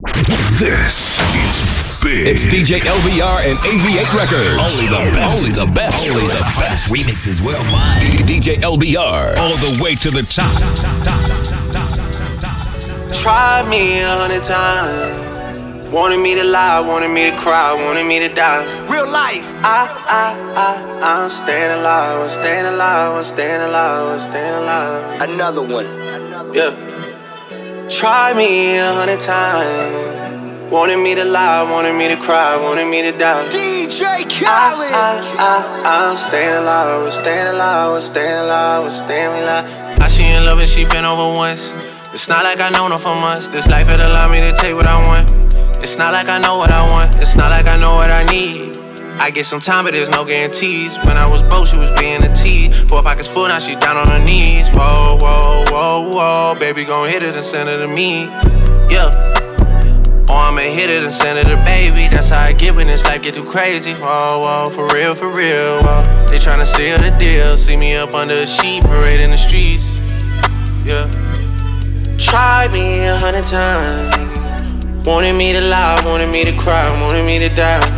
This is big. It's DJ LBR and AV8 Records. Only the best. Only the best. Only the best. Remixes worldwide. DJ LBR. All the way to the top. Try me a hundred times. Wanted me to lie, wanted me to cry, wanted me to die. Real life. I, I, I, I'm staying alive, I'm staying alive, I'm staying alive, I'm staying alive. Another one. Yeah. Try me a hundred times. Wanted me to lie, wanted me to cry, wanted me to die. DJ I, Khaled. I, I, I'm staying alive, we're staying alive, we're staying alive, we're staying alive. I she in love and she been over once. It's not like I know her for months. This life it allowed me to take what I want. It's not like I know what I want. It's not like I know what I need. I get some time, but there's no guarantees. When I was broke, she was being a tease. Four pockets full, now she down on her knees. Whoa, whoa, whoa, whoa. Baby, gon' hit it and send it to me. Yeah. Or I'ma hit it and send it to baby. That's how I get when this life get too crazy. Whoa, whoa, for real, for real. Whoa. They tryna seal the deal. See me up under a sheet, parade in the streets. Yeah. Try me a hundred times. Wanted me to lie, wanted me to cry, wanted me to die.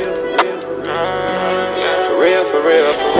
Real, for real.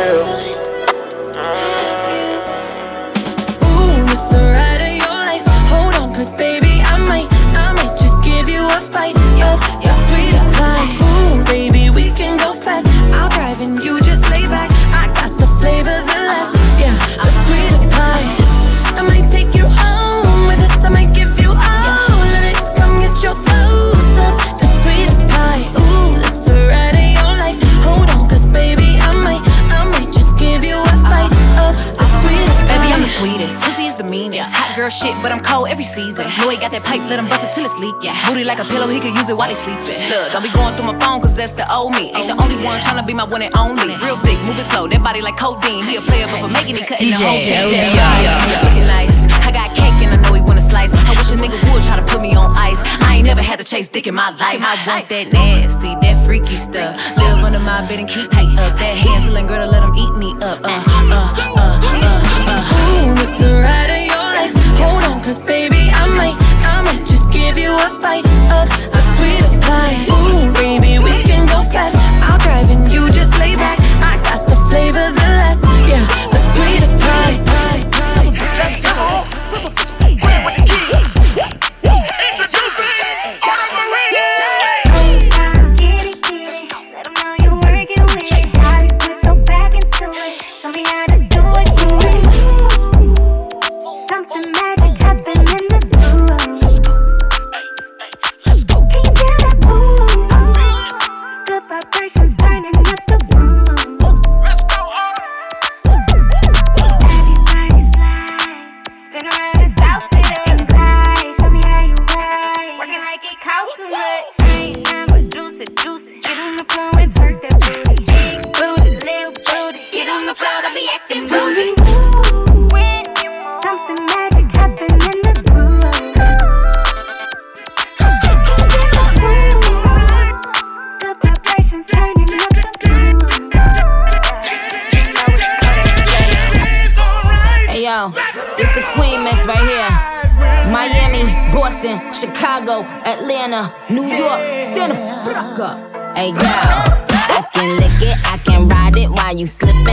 The meanest. Hot girl shit, but I'm cold every season. Know he got that pipe, let him bust it till it's leak. Yeah. Booty like a pillow, he could use it while he sleeping. Look, don't be going through my phone, cause that's the old me. Ain't the only one tryna be my one and only. Real thick, moving slow, that body like codeine. He a player, but for making it cutting the whole jam. LBR. Looking nice. I got cake and I know he wanna slice. I wish a nigga would try to put me on ice. I ain't never had to chase dick in my life. I want that nasty, that freaky stuff. Live under my bed and keep me up. That Hansel and Gretel, let him eat me up. Uh, uh, uh, uh, uh. Ooh, it's the cause baby, I might, I might just give you a bite of the sweetest pie. Ooh, baby, we can go fast. I'll drive and you just lay back. I got the flavor, the last, yeah, the sweetest pie, Atlanta, New York, stand the fuck up. Hey girl, I can lick it, I can ride it while you slipping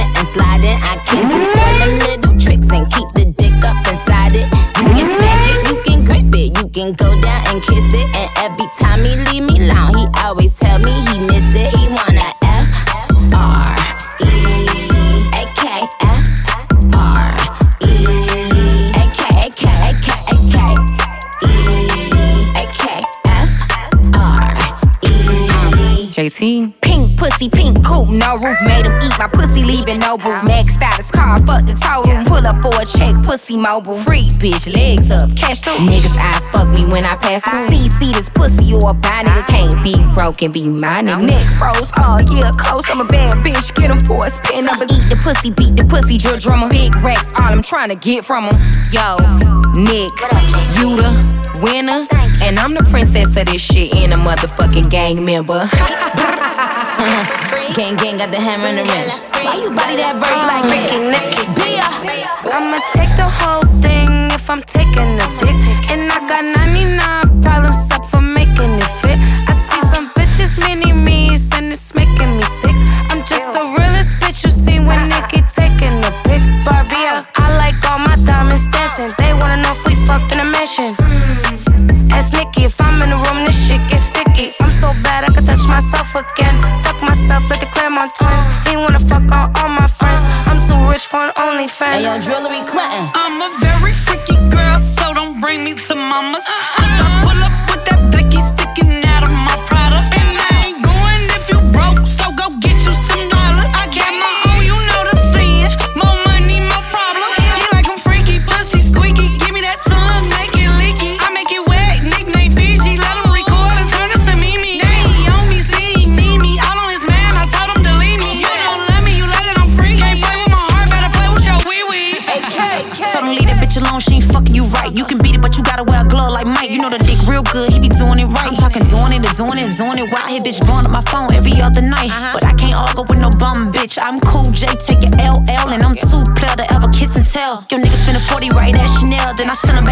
16. Pink pussy, pink coupe, no roof. Made him eat my pussy, leaving no boo. Max status car, fuck the total. Pull up for a check, pussy mobile. Freak bitch, legs up, cash too. Niggas, I fuck me when I pass through. see this pussy, you a buy nigga. Can't be broke and be my nigga. Neck froze oh, all year, coast. I'm a bad bitch, get him for a spin up. Eat the pussy, beat the pussy, drill drummer. Big racks, all I'm trying to get from him. Yo, Nick, you the winner. And I'm the princess of this shit and a motherfucking gang member. gang gang got the hammer and the wrench. Why you body that verse like that? Bia. I'ma take the whole thing if I'm taking a dick. And I got 99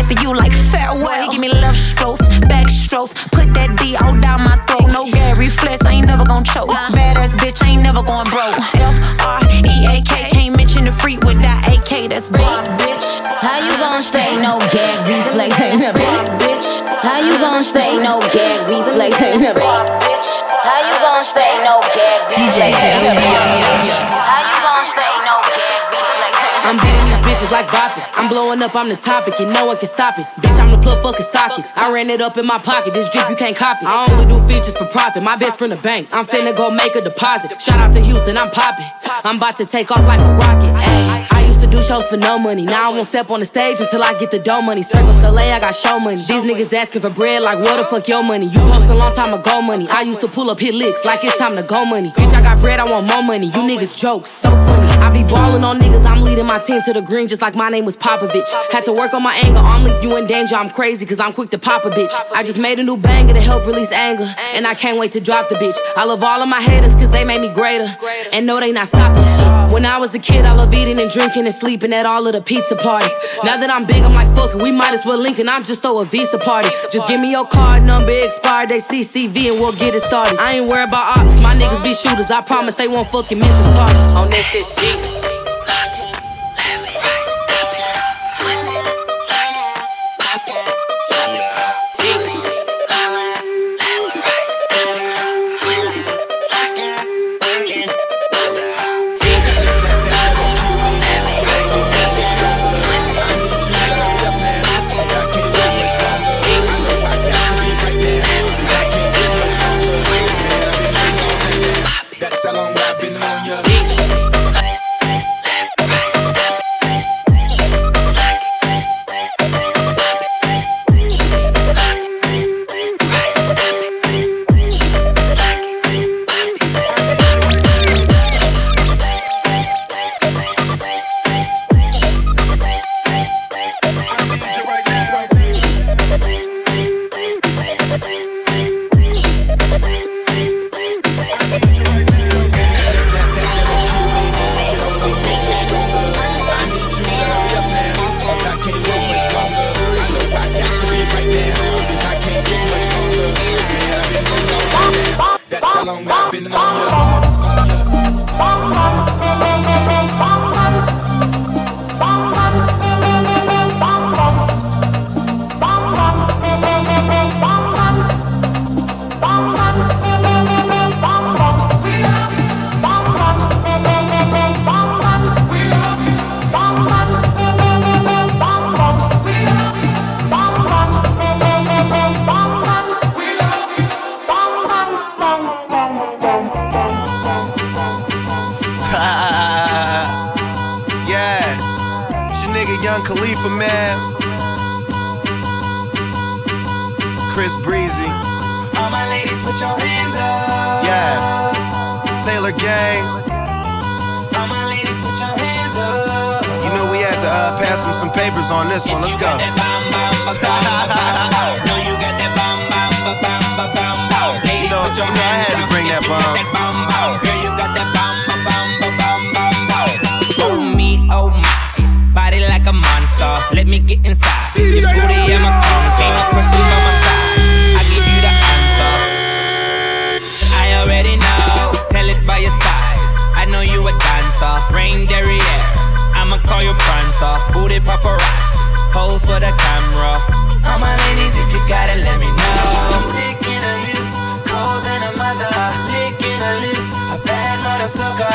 then I send him back to you like farewell. He give me love strokes, back strokes, put that D all down my throat. No Gary Flex, I ain't never gon' choke. Uh. Badass bitch, I ain't never going broke. F R E A K, can't mention the freak without AK. That's big bitch. How you gon' say no gag reflex ain't a big bitch? How you gon' say no gag reflex ain't a big bitch? How you gon' say no gag reflex ain't a big bitch? How you gon' say no gag reflex ain't a I'm big beating these bitches like Boppin. I'm blowing up, I'm the topic, and no one can stop it. Bitch, I'm the plug fucking socket. I ran it up in my pocket, this drip you can't copy. I only do features for profit. My best friend the bank. I'm finna go make a deposit. Shout out to Houston, I'm popping. I'm about to take off like a rocket. Used to do shows for no money. Now I won't step on the stage until I get the dough money. Circle Soleil, I got show money. These niggas asking for bread like where the fuck your money? You post a long time ago money. I used to pull up hit licks like it's time to go money. Bitch, I got bread, I want more money. You niggas jokes, so funny. I be balling on niggas, I'm leading my team to the green just like my name was Popovich. Had to work on my anger, I'm leak you in danger. I'm crazy cause I'm quick to pop a bitch. I just made a new banger to help release anger. And I can't wait to drop the bitch. I love all of my haters cause they made me greater. And no, they not stopping shit. When I was a kid, I love eating and drinking and sleeping at all of the pizza parties. Now that I'm big, I'm like, fuck it, we might as well link and I'm just throw a Visa party. Just give me your card number, expired day CCV, and we'll get it started. I ain't worried about ops, my niggas be shooters. I promise they won't fucking miss a target. On this is.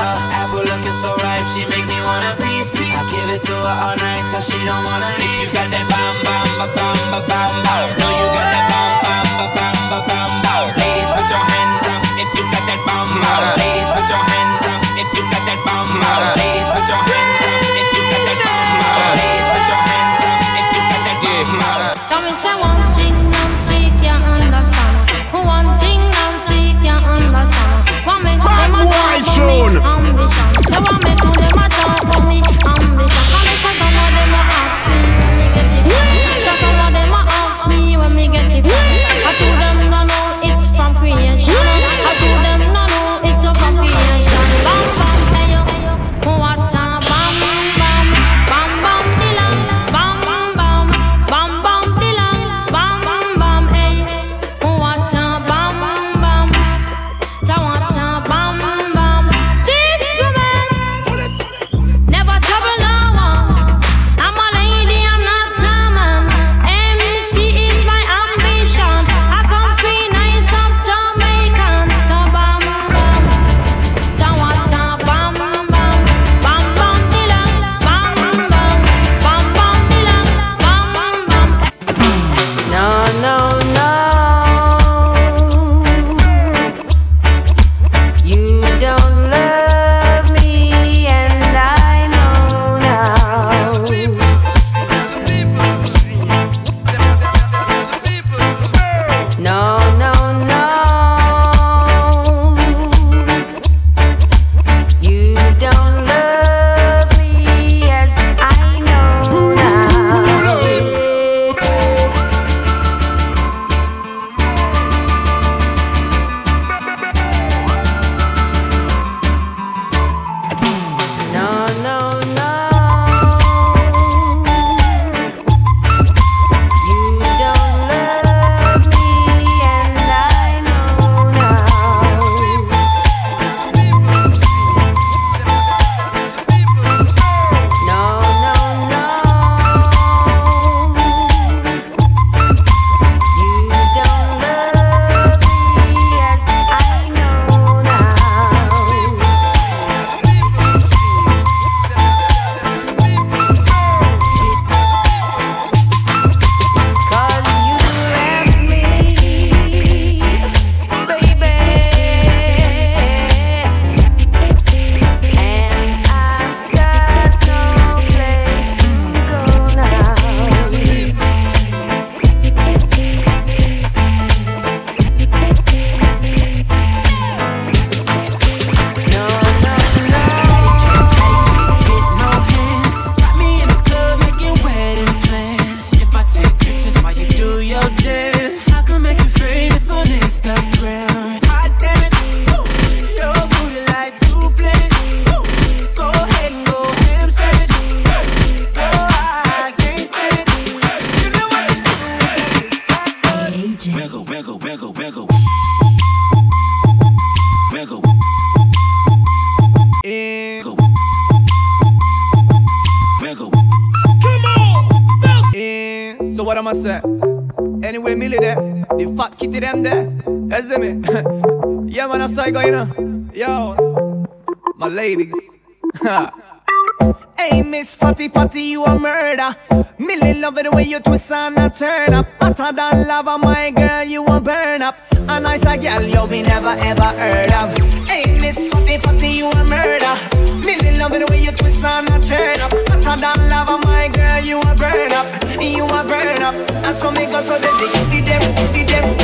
her. Apple looking so ripe, she make me wanna piece I give it to her all night so she don't wanna leave. You got that bomb, bomb, ba bomb, ba bomb, bomb No, you got that bomb, bomb, ba bomb, ba bomb, bomb Ladies, put your hands up if you got that bomb, bomb Ladies, put your hands up if you got that bomb, bomb Ladies, put your hands up if you got that bomb, bomb ladies. hey, Miss Fatty Fatty, you a murder. Millie love it the way you twist and a turn up. Hotter than lava, my girl, you a burn up. A nice a girl you be never ever heard of. Hey, Miss Fatty Fatty, you a murder. Millie love it the way you twist and a turn up. Hotter than lava, my girl, you a burn up. You a burn up. And so me go so dedicated, them, them.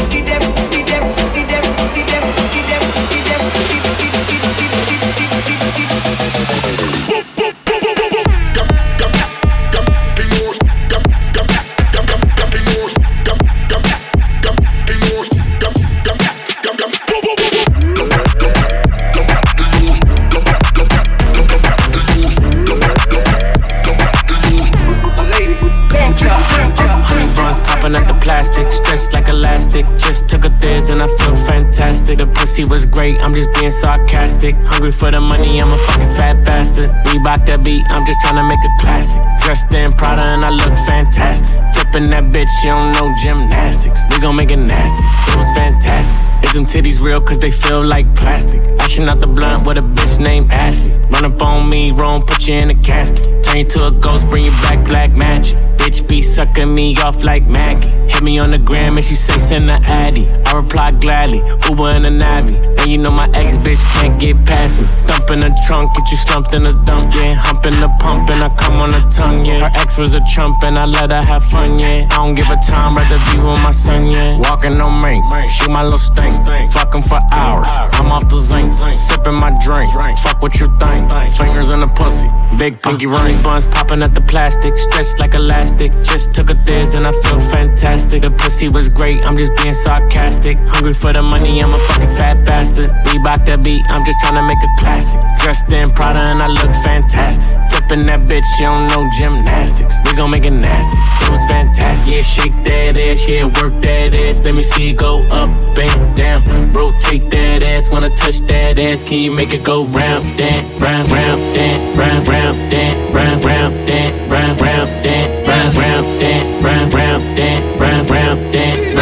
Stretched like elastic. Just took a thiz and I feel fantastic. The pussy was great, I'm just being sarcastic. Hungry for the money, I'm a fucking fat bastard. Reebok that beat, I'm just trying to make a classic. Dressed in Prada and I look fantastic. Flipping that bitch, you don't know gymnastics. We gon' make it nasty. It was fantastic. Is them titties real? Cause they feel like plastic. Ashing out the blunt with a bitch named Ashley. Run up on me, wrong, put you in a casket. Turn you to a ghost, bring you back black magic. Bitch be sucking me off like Maggie. Hit me on the gram and she say send the Addy. I reply gladly, Uber in a Navi. You know my ex bitch can't get past me. Thump in the trunk, get you slumped in the dump, yeah. Hump in the pump and I come on the tongue, yeah. Her ex was a chump and I let her have fun, yeah. I don't give a time, rather be with my son, yeah. Walking on mink, shoot my little stink. Fucking for hours, I'm off the zinc. Sipping my drink, fuck what you think. Fingers in the pussy, big pinky uh, ring. Buns popping at the plastic, stretched like elastic. Just took a thiz and I feel fantastic. The pussy was great, I'm just being sarcastic. Hungry for the money, I'm a fucking fat bastard faster. Reebok that beat, I'm just trying to make a classic. Dressed in Prada and I look fantastic. Flipping that bitch, she don't know gymnastics. We gon' make it nasty. It was fantastic. Yeah, shake that ass, yeah, work that ass. Let me see it go up and down. Rotate that ass, wanna touch that ass. Can you make it go round, dance, round, round, dance, round, round, dance, round, round, dance, round, round, dance, round, round, dance, round, round, dance, round, round, dance.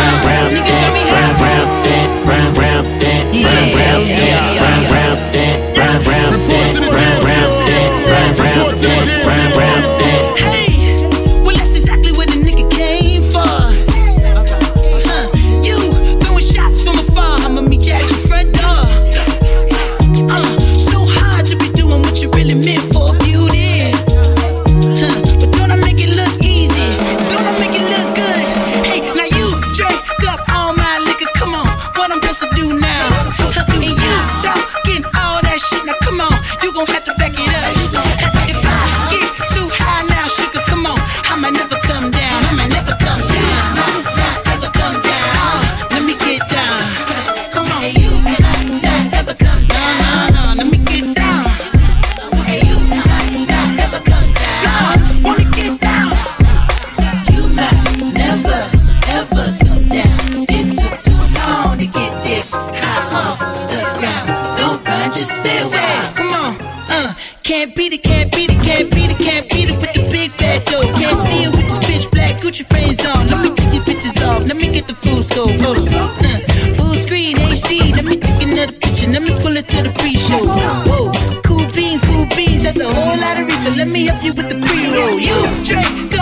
Report to to the pre-show. Cool beans, cool beans. That's a whole lot of reefer. Let me help you with the pre-roll. You drink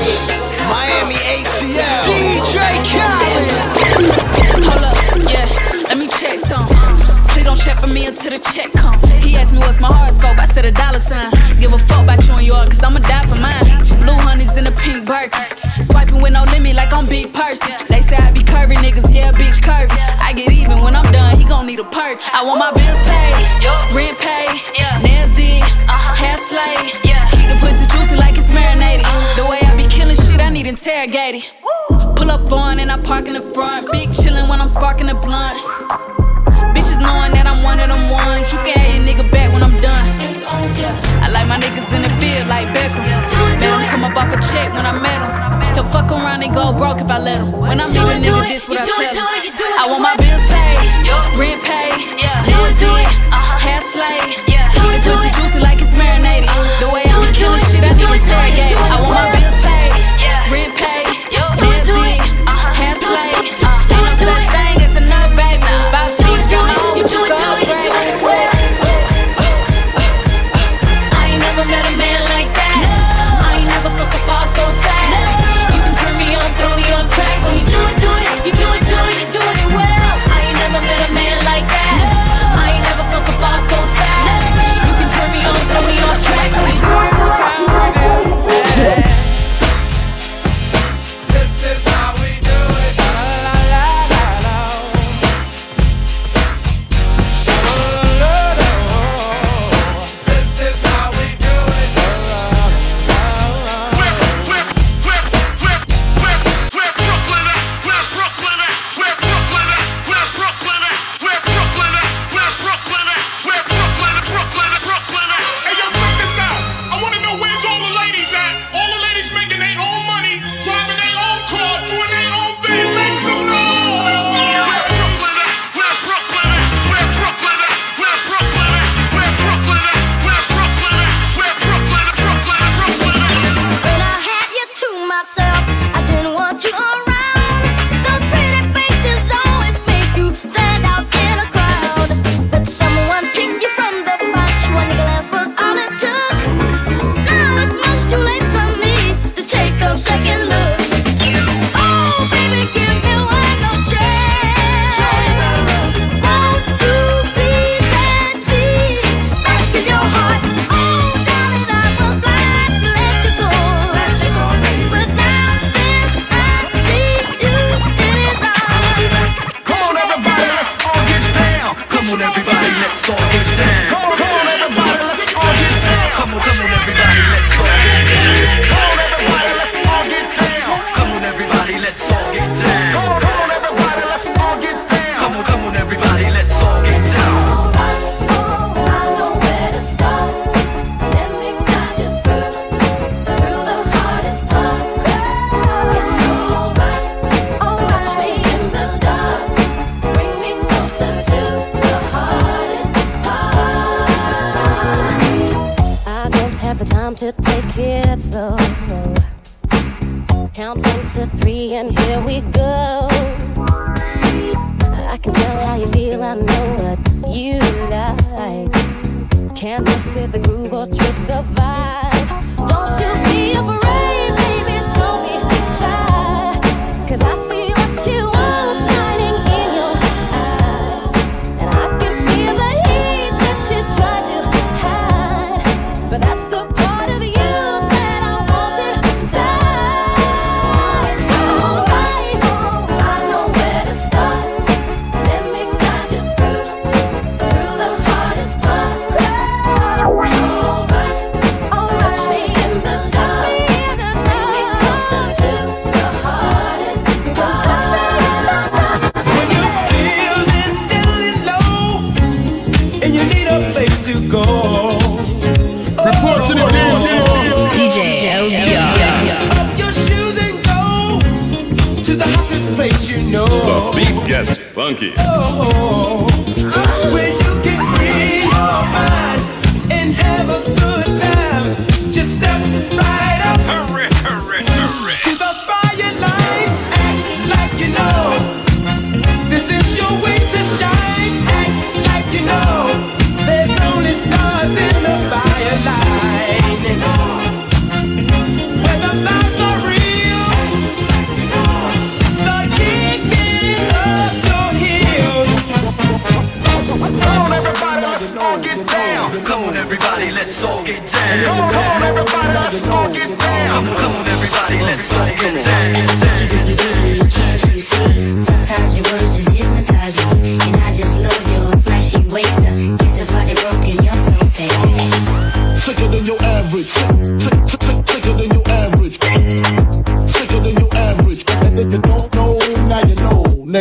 Miami ATL. DJ Khaled. Hold up, yeah, let me check some. Please don't check for me until the check come. He asked me what's my horoscope, I said a dollar sign. Give a fuck about you and yours, cause I'ma die for mine. Blue honey's in a pink Birkin. Swiping with no limit like I'm big person. They say I be curvy niggas, yeah, bitch curvy. I get even when I'm done, he gon' need a perk. I want my bills paid, rent paid, nails did, hair slayed. Keep the pussy I need interrogated. Pull up on and I park in the front. Big chillin' when I'm sparking the blunt. Bitches knowing that I'm one of them ones. You can have your nigga back when I'm done. I like my niggas in the field like Beckham. Made him come up off a check when I met him. He'll fuck around and go broke if I let him. When I meet a nigga, this what I tell him. I want my bills paid, rent paid, nails did, hair slayed. Keep the pussy juicy like it's marinated. The way I be killing shit, I and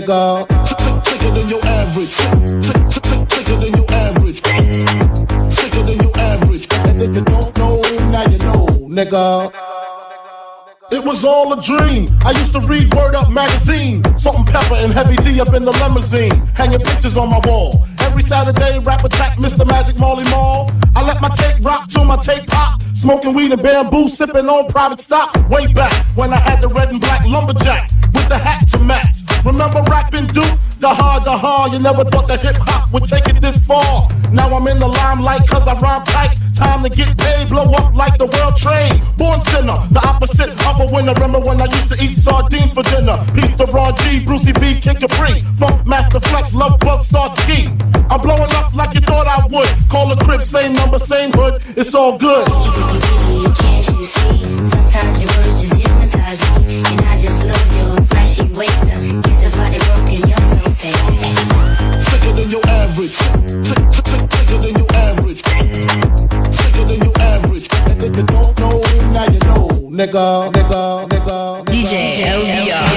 nigga. Sicker than your average. Sicker than your average. Sicker than your average. And if you don't know, now you know, nigga. It was all a dream. I used to read Word Up magazine. Salt and pepper and heavy D up in the limousine. Hanging pictures on my wall. Every Saturday, rap attack Mr. Magic Molly Mall. I let my tape rock till my tape pop. Smoking weed and bamboo, sipping on private stock. Way back when I had the red and black lumberjack with the hat to match. Remember rapping Duke? The hard, the hard. You never thought that hip hop would take it this far. Now I'm in the limelight cause I rhyme tight. Time to get paid, blow up like the world trade. Born sinner, the opposite of a winner. Remember when I used to eat sardines for dinner? Peace to Raw G, Brucey B, Kid Capri. Funk Master Flex, Love Bug, Star Ski. I'm blowing up like you thought I would. Call the crib, same number, same hood. It's all good. Sometimes your words just hypnotize me, and I just love your flashy ways. Average. Sick, sick, sick, sicker than your average. Than average. You don't know, now you know, nigga, nigga, nigga. DJ LBR.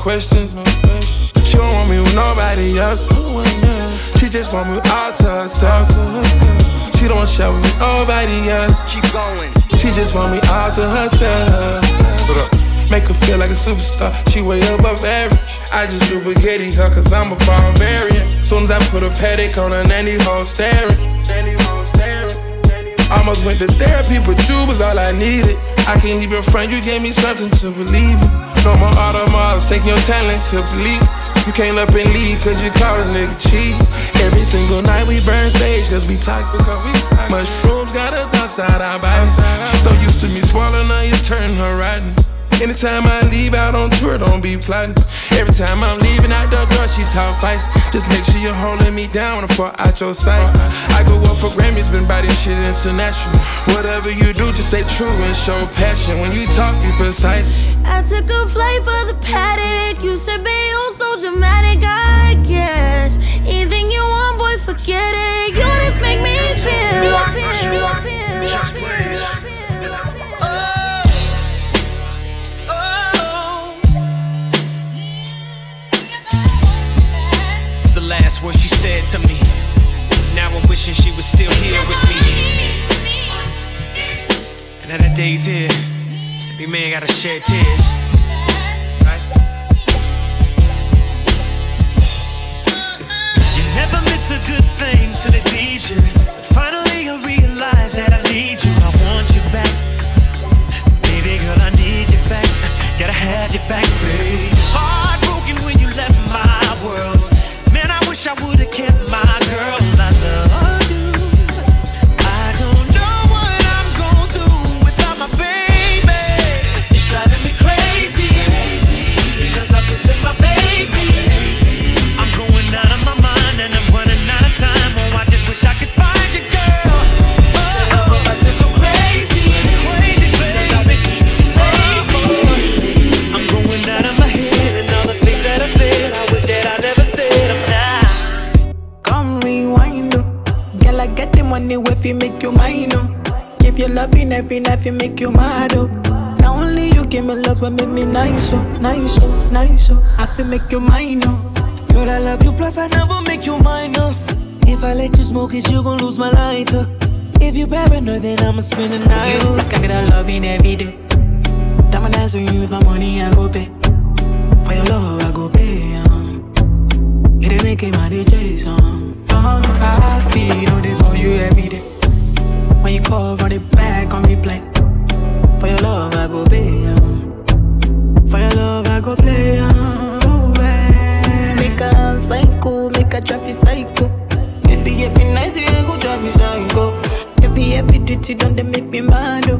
Questions. No questions. She don't want me with nobody else. She just want me all to herself. She don't share with nobody else. Keep going. She just want me all to herself. Make her feel like a superstar. She way above average. I just do spaghetti her cause I'm a barbarian. Soon as I put a paddock on her, nanny hole staring. Nanny hole staring. Almost went to therapy, but you was all I needed. I can't even front, you gave me something to believe in. No more automobiles, take your talent to believe. You came up and leave cause you called a nigga cheap. Every single night we burn sage cause we toxic. Mushrooms got us outside our bodies. She's so used to me swallowing her, it's turning her rotten. Anytime I leave out on tour, don't be plotting. Every time I'm leaving out the door, she talk fights. Just make sure you're holding me down before out your sight. I go up international. Whatever you do, just stay true and show passion. When you talk, be precise. I took a flight for the paddock. You said, be oh so dramatic, I guess. Anything you want, boy, forget it. You just make me feel. Just please. It's the last word she said to me. Now I'm wishing she was still here with me. And now that day's here, every man gotta shed tears. You never miss a good thing till it leaves you. But finally, I realize that I need you. I want you back. Baby girl, I need you back. Gotta have you back, babe. Heartbroken you make you mine, oh. If you loving every night, you make you mad, oh. Now only you give me love and make me nice, oh, nice, oh, nice, oh. I feel make you mine, oh. Girl, I love you, plus I never make you minus. If I let you smoke it, you gon' lose my lighter. If you paranoid, then I'ma spend the night. You get a loving every day. Diamond dance with you my money, I go pay. For your love, I go pay. Um. It ain't making my DJ song. Oh, I feel they for you every day. When you call, run it back on replay. For your love, I go pay. Um. For your love, I go play. Um. Make a psycho, make a traffic psycho. Baby, every night you go drive me psycho. Every every dirty done they make me mad. Oh.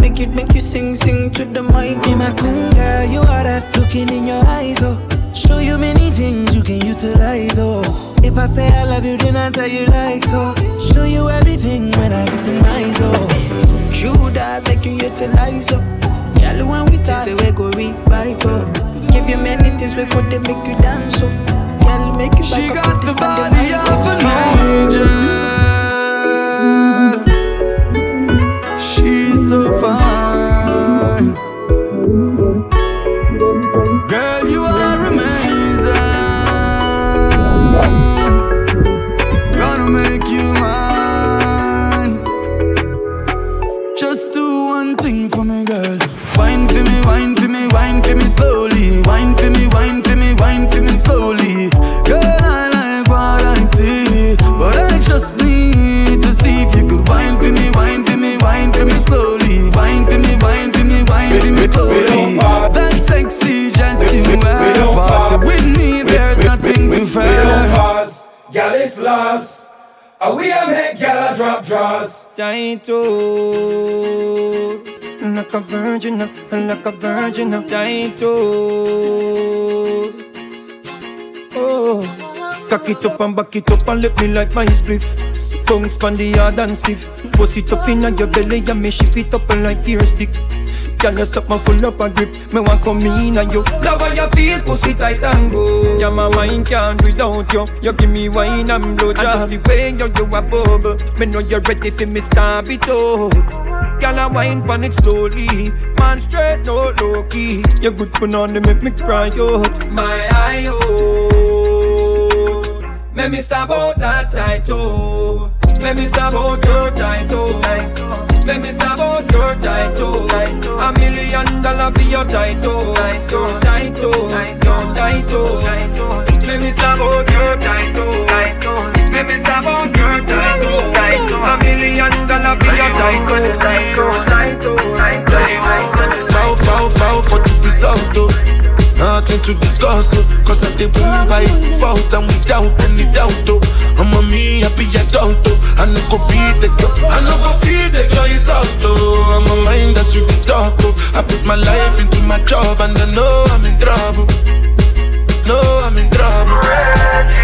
Make it make you sing, sing to the mic. Be my queen girl, you are that looking in your eyes, oh. Show you many things you can utilize, oh. If I say I love you, then I tell you like so. Show you everything when I get in my zone. True that make you utilize up. Girl, when we taste the way go revive up. Give you many things we could they make you dance up. Girl, make you She back got the this a virgin, tight Oh, cock it up and back it up and let me like my spliff. Tongue span the hard and stiff. Force it up in your belly and me shift it up and like tear stick. Can you suck my full up a grip? Me want come in and you Love how you feel, pussy tight and go Yeah, my wine can't without you You give me wine and blow And just the way you, you a bubble Me know you're ready for me stab it out Girl, I wine pon it slowly Man straight, no low key You're good for none, they make me cry out My eye, oh Make me stab out that oh Make me stab out your oh let me stab out your title. A million dollar for your title. Your title. Your title. Let me stab out your title. Let me stab out your title. A million dollar for your title. Foul, foul, foul for the result, though. Nothing to discuss, oh, cause I did win by default and without any doubt, oh. I'm a me happy adult, oh. I no go feed the girl, I no go feed the girl, it's out, oh. I'm a mind that's really dark, oh. I put my life into my job and I know I'm in trouble. No, I'm in trouble. I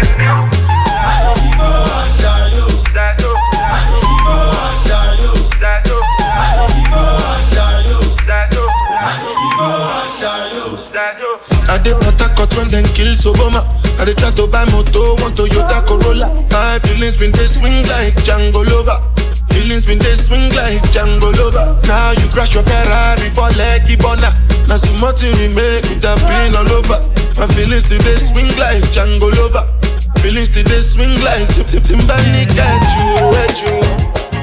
did Port when them kill Soboma. I did try to buy moto, one Toyota Corolla. My feelings been they swing like Django Lover. Feelings been they swing like Django Lover. Now you crash your Ferrari for Lucky Bona. Now some more to remake with that pain all over. My feelings they swing like Django Lover. Feelings they swing like Tip Tip Timbani got you, where you?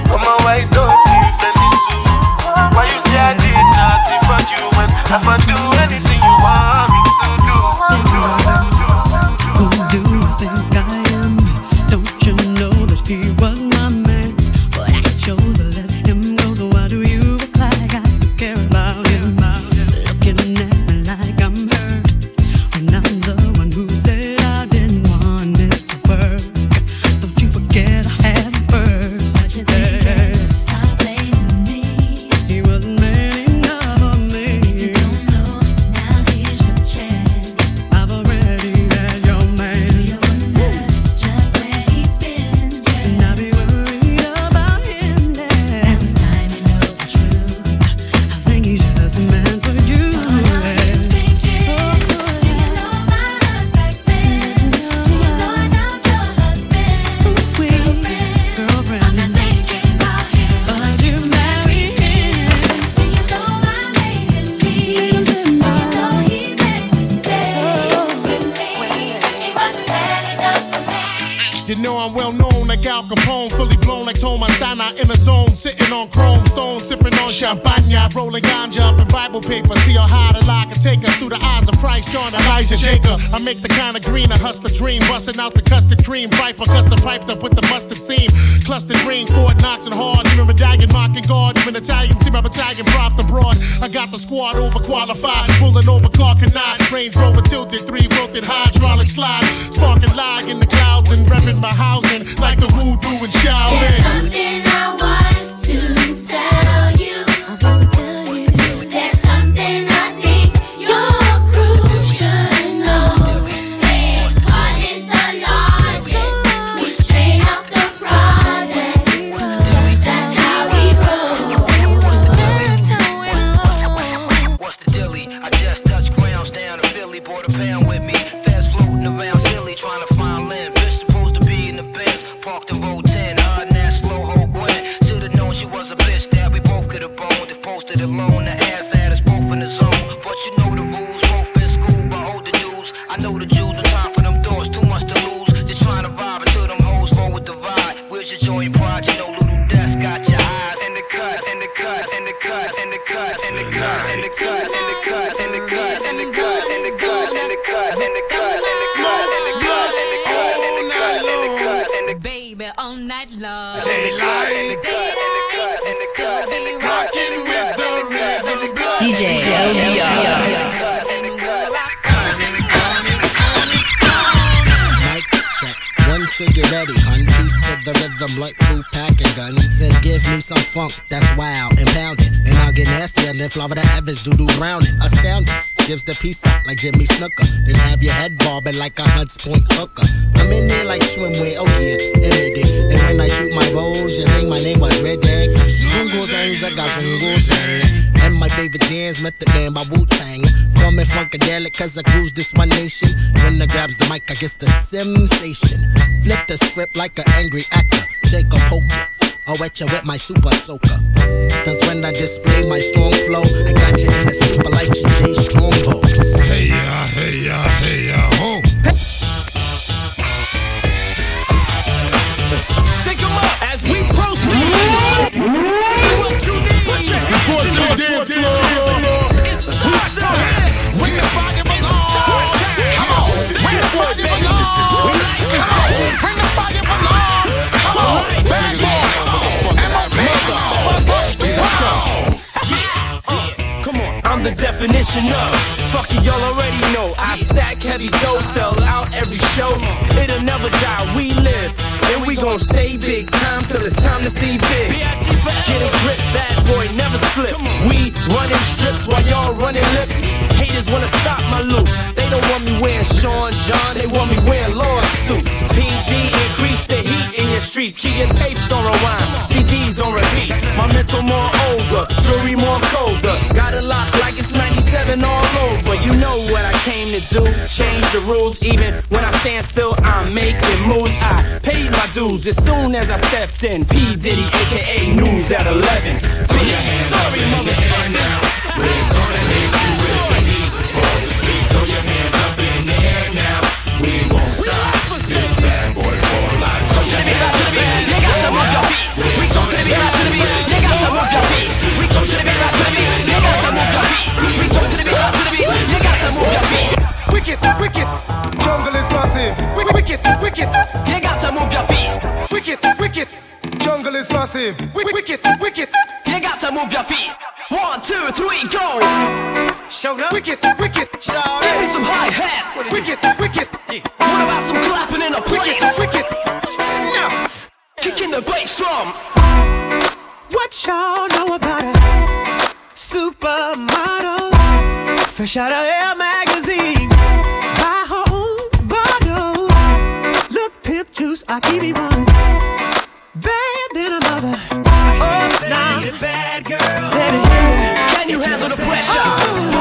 Come on, why don't you feel this Why you say I did nothing for you when I do anything you want John Elijah Jacob. I make the kind of green, a hustler dream, busting out the custard cream, riper, custom piped up with the mustard seam, clustered green, Fort Knox and hard, even medallion mocking guard, even Italian, see my battalion propped abroad. I got the squad overqualified, pulling over car cannot, Range Rover tilted, three wilted hydraulic slide, sparking lie in the clouds and repping my housing. Like the voodoo and Shaolin. something I want all night long. DJ One trigger ready, hun. Peace to the rhythm, like blue packing guns. And give me some funk that's wild and pounding. And I'll get nasty and then flower the heavens, doo doo drowning. Astounding. Gives the piece up like Jimmy Snuka. Then have your head bobbing like a Hunts Point hooker. I'm in there like swimwear, oh yeah, imity. And when I shoot my bows, you think my name was Red Egg? Zungo I got Zungo zang. And my favorite dance, Method Man by Wu Tang. Call me Funkadelic, cause I cruise this one nation. When I grabs the mic, I guess the sensation. Flip the script like an angry actor. Shake a poker. I'll wet you with my super soaker. Cause when I display my strong flow, I got you in the super like GJ Strongbow. Hey ya, hey ya, hey ya, ho. Stick Report to the dance floor. I'm the definition of fuck it, y'all already know. I stack heavy dough, sell out every show. It'll never die, we live, and we gon' stay big time till it's time to see big. Get a grip, bad boy, never slip. We running strips while y'all running lips. Haters wanna stop my loot. They don't want me wearing Sean John, they want me wearing lawsuits. PD increase the heat in your streets. Keep your tapes on rewind, CDs on repeat. My mental more older, jewelry more colder. Got a lot like it's 97 all over. You know what I came to do, change the rules. Even when I stand still, I'm making moves. I paid my dues as soon as I stepped in. P Diddy, aka News at 11. Big story, motherfuckers. Wicked, wicked, jungle is massive. Wicked, wicked, wicked, you got to move your feet. Wicked, wicked, jungle is massive. Wicked, wicked, wicked, you got to move your feet. One, two, three, go. Show up. Wicked, wicked, shout Give me some hi hat. Wicked, wicked. What about some clapping in a place? Wicked, wicked. Now, kicking the bass drum. What y'all know about a supermodel? Fresh out of Air I keep it running. Bad than a mother. Oh, nah. bad girl. Baby, Can you handle the pressure for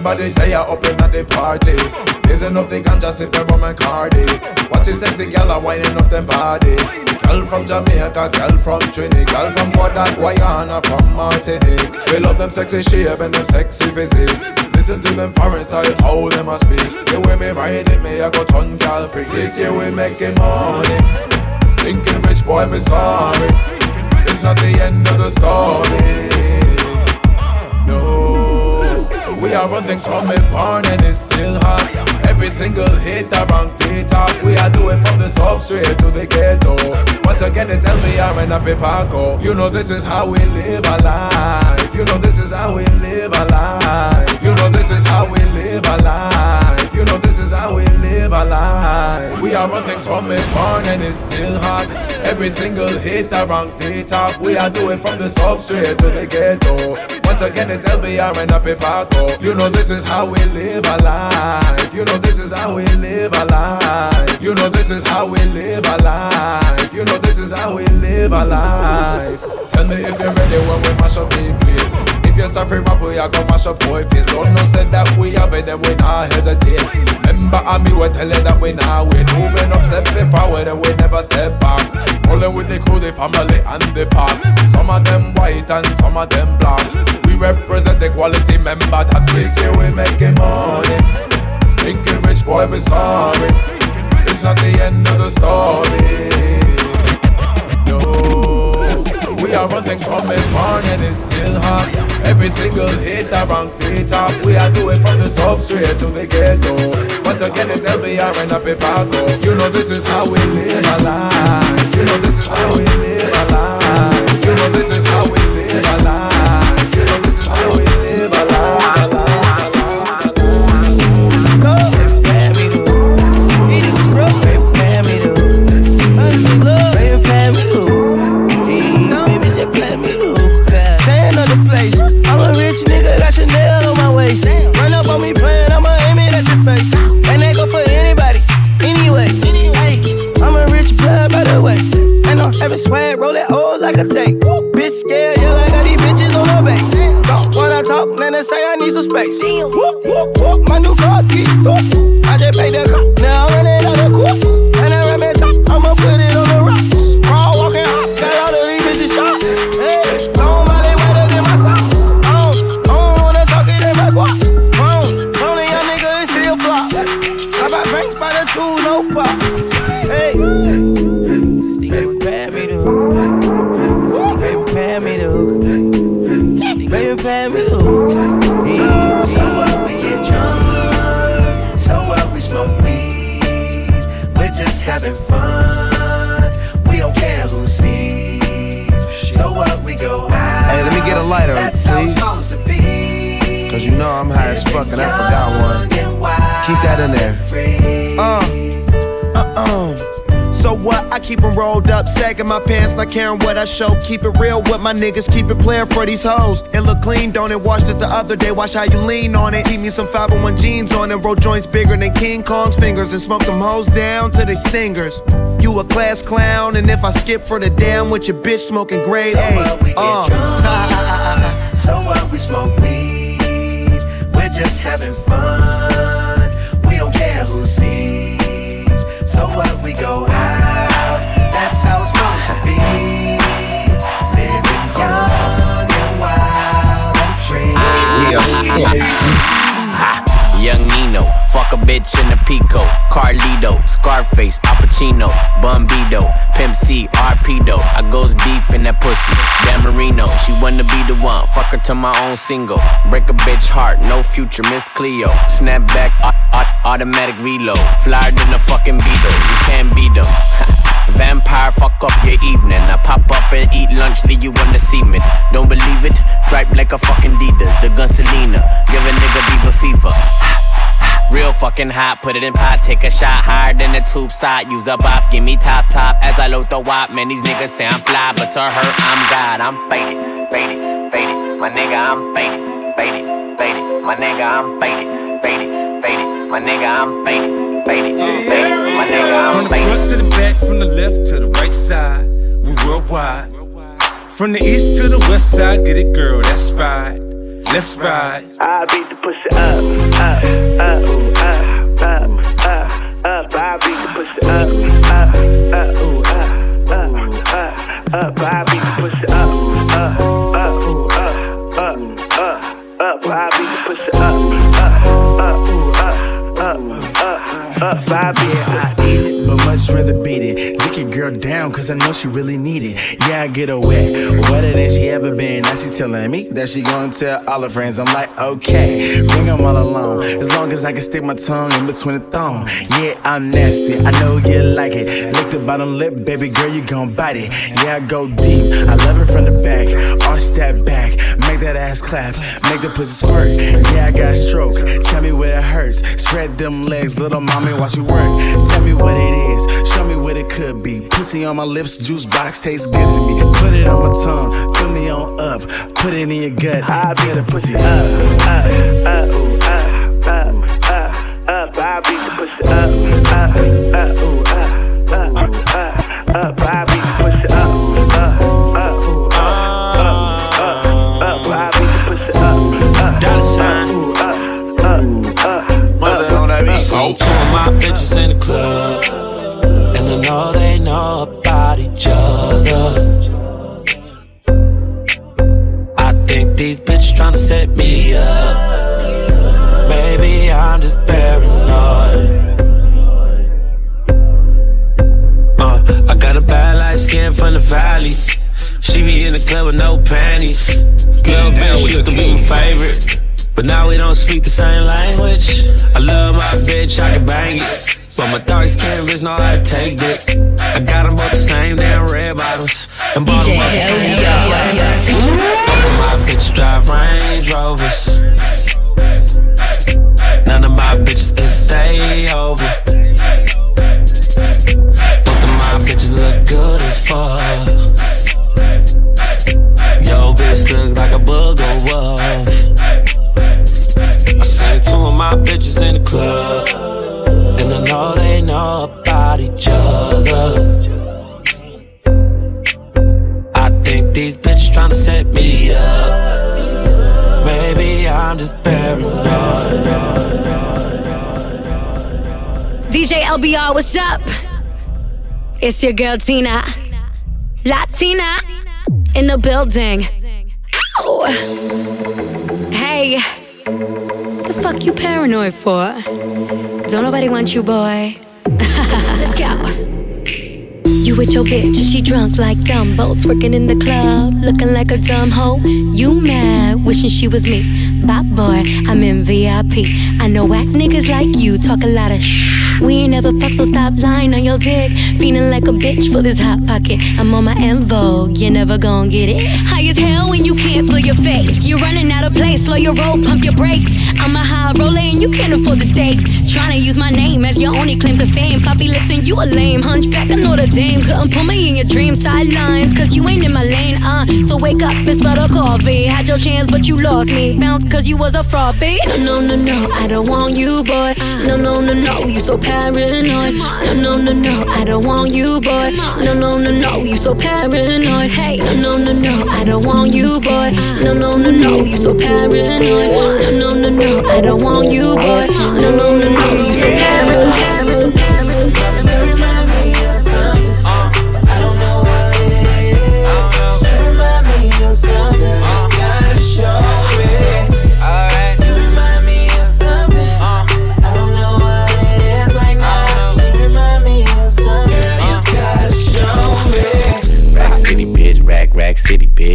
Everybody are up in at the party. Blazing up the ganja, sip the rum and cardi. Watch the sexy gal a winding up them body. Girl from Jamaica, girl from Trinidad, girl from Guadat, Guyana, from Martinique. We love them sexy shape and them sexy physique. Listen to them foreign style, how them a speak. The way me ride it, me I go ton gal freak. This year we making money. Stinking rich boy, me sorry. It's not the end of the story. We are run things from it born and it's still hot. Every single hit around the top. We are doing from the substrate to the ghetto. Once again, they tell me I'm and a Paco. You know this is how we live our life. You know this is how we live our life. You know this is how we live our life. You know this is how we live our life. We are run things from it born and it's still hot. Every single hit around the top. We are doing from the substrate to the ghetto. Once again, it's LBR and a Paco. You know this is how we live our life. You know this is how we live our life. You know this is how we live our life. You know this is how we live our life. Tell me if you're ready when we mash up the place. If you start free rap, we are gonna mash up boy face. Don't know said that we have it, then we not hesitate. Remember, I me we tell you that we not wait. Moving up, stepping forward, and we never step back. Rolling with the crew, the family, and the pack. Some of them white and some of them black. We represent the quality member that we say we making money. Stinking rich boy, we sorry. It's not the end of the story. No, we are run things from it born and it's still hot. Every single hit around top. We are doing from the substrate to the ghetto. Once again, it's LBR and a Paco. You know this is how we live our life. You know this is how we live our life. You know this is how we live our life. Sagging my pants, not caring what I show. Keep it real with my niggas, keep it playing for these hoes. It look clean, don't it? Washed it the other day, watch how you lean on it. Keep me some 501 jeans on it, roll joints bigger than King Kong's fingers, and smoke them hoes down to they stingers. You a class clown, and if I skip for the damn with your bitch smoking grade So A. what we get Uh. drunk, so what we smoke weed. We're just having fun. We don't care who sees. So what we go out. young Nino, fuck a bitch in a Pico. Carlito, Scarface, Al Pacino, Bumbido, Pimp C, Arpedo. I goes deep in that pussy. Dan Marino, she wanna be the one. Fuck her to my own single. Break a bitch heart, no future, Miss Cleo. Snap back, au- au- automatic reload. Flyer than a fucking Beetle, you can't beat them. Vampire, fuck up your evening. I pop up and eat lunch, leave you on the cement. Don't believe it? Dripe like a fucking Adidas. The gun Selena, give a nigga Bieber fever. Real fucking hot, put it in pot, take a shot higher than the tube side. Use a bop, give me top top as I load the wop. Man, these niggas say I'm fly, but to her, I'm God. I'm faded, faded, faded. My nigga, I'm faded, faded, faded. My nigga, I'm faded, faded, faded. My nigga, I'm faded, faded, faded. My nigga, I'm faded. From the front to the back, from the left to the right side, we worldwide. From the east to the west side, get it, girl, that's right. Let's ride. I beat the pussy up, up, up, up, up, up, up. I beat the pussy up, up, up, ooh, up, up, up, up. I beat the pussy up, up, up, ooh, up, up, up. I beat the pussy up, up, up, up, up, up, up. Yeah, I eat it, but much rather beat it. Dick your girl down, cause I know she really need it. Yeah, I get her wet, wetter than she ever been. Now she telling me that she gonna tell all her friends. I'm like, okay, bring them all along. As long as I can stick my tongue in between the thong. Yeah, I'm nasty, I know you like it. Lick the bottom lip, baby girl, you gon' bite it. Yeah, I go deep, I love it from the back. Arch that back, make that ass clap, make the pussy squirt. Yeah, I got stroke, tell me where it hurts. Spread them legs, little mommy, watch you work. Tell me what it is, show me what it could be. Pussy on my lips, juice box tastes good to me. Put it on my tongue, fill me on up, put it in your gut, get the pussy up. up, up, ooh, up, up, up, up. I beat the pussy up, up, up, ooh, up, up, up, up. I beat the pussy my bitches in the club. And I know they know about each other. I think these bitches tryna set me up. Maybe I'm just paranoid. Uh, I got a bad light skin from the valley. She be in the club with no panties. Little bitch, she the favorite. But now we don't speak the same language. I love my bitch, I can bang it. But my dark skin bitch know how to take dick. I got them both the same damn red bottoms. And bought them both the same Both of my bitches drive Range Rovers. None of my bitches can stay over. Both of my bitches look good as fuck. Yo, bitch look like a booger wolf. I seen two of my bitches in the club. And I know they know about each other. I think these bitches tryna set me up. Maybe I'm just paranoid. DJ LBR, what's up? It's your girl Tina. Latina in the building. Ow! Fuck you paranoid for? Don't nobody want you, boy. Let's go. You with your bitch, she drunk like Dumbo, twerking in the club, looking like a dumb hoe. You mad, wishing she was me. Bye boy, I'm in VIP. I know whack niggas like you talk a lot of shh. We ain't never fuck, so stop lying on your dick. Feeling like a bitch for this hot pocket. I'm on my en vogue, you're never gonna get it. High as hell when you can't feel your face. You're running out of place, slow your roll, pump your brakes. I'm a high roller and you can't afford the stakes. Trying to use my name as your only claim to fame. Poppy, listen, you a lame hunchback. I know the dame couldn't pull me in your dream sidelines. Cause you ain't in my lane, uh. So wake up and smell the coffee. Had your chance, but you lost me. Bounce cause you was a fraud, babe. No, no, no, no, I don't want you, boy. No, no, no, no, you so paranoid. No, no, no, no, I don't want you, boy. No, no, no, no, you so paranoid. Hey, no, no, no, no, I don't want you, boy. No, no, no, no, you so paranoid. No, no, no, no, I don't want you, boy. No, no, no, no, you so paranoid. Rack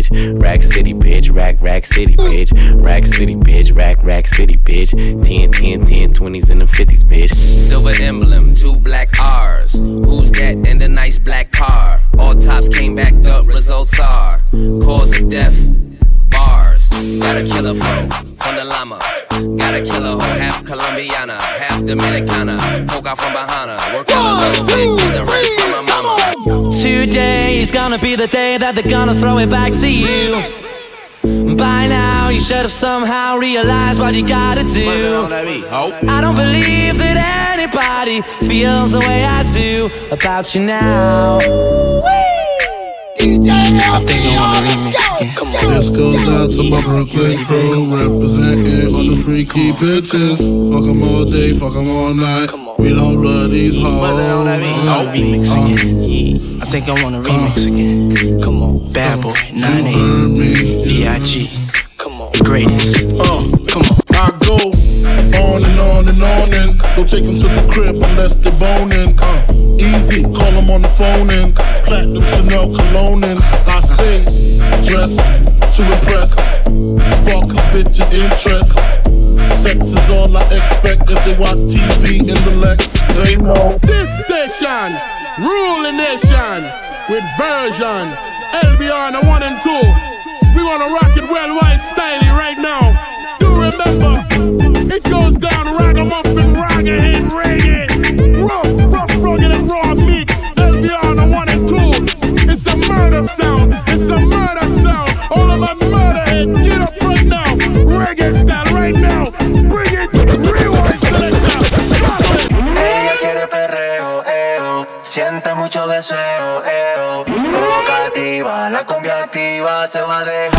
bitch. Rack City, bitch, rack, rack city, bitch. Rack City, bitch, rack, rack city, bitch. 10, 10, 10, 20s and the 50s, bitch. Silver emblem, two black R's. Who's that in the nice black car? All tops came back, the results are cause of death, bars. Gotta kill a killer flow from the llama. Gotta kill a killer hoe, half Colombiana, half Dominicana. Poke out from behind her, work on a little bit, do the rest from my mama. Today is gonna be the day that they're gonna throw it back to you. By now, you should have somehow realized what you gotta do. I don't believe that anybody feels the way I do about you now. I think I wanna remix This goes out to my Brooklyn crew Representing on the freaky bitches. Fuck 'em all day, fuck 'em all night We don't love these hoes Oh, remix again. I think I want to remix again. Come on, bad boy, 9-8, B.I.G. Come on, greatest. Uh, come on. I go on and on and on and don't take them to the crib unless they're boning. Uh, easy, call them on the phone and platinum Chanel cologne and I stay dressed to impress. Spark a bitch's interest. Sex is all I expect they watch TV in the Lex. They know. This station, the nation with version. LBR the one and two. We wanna rock it worldwide styling right now. Do remember, it goes down ragamuffin, ragahead, reggae. Deseo, eo. Provocativa, la cumbia activa se va de jangueo,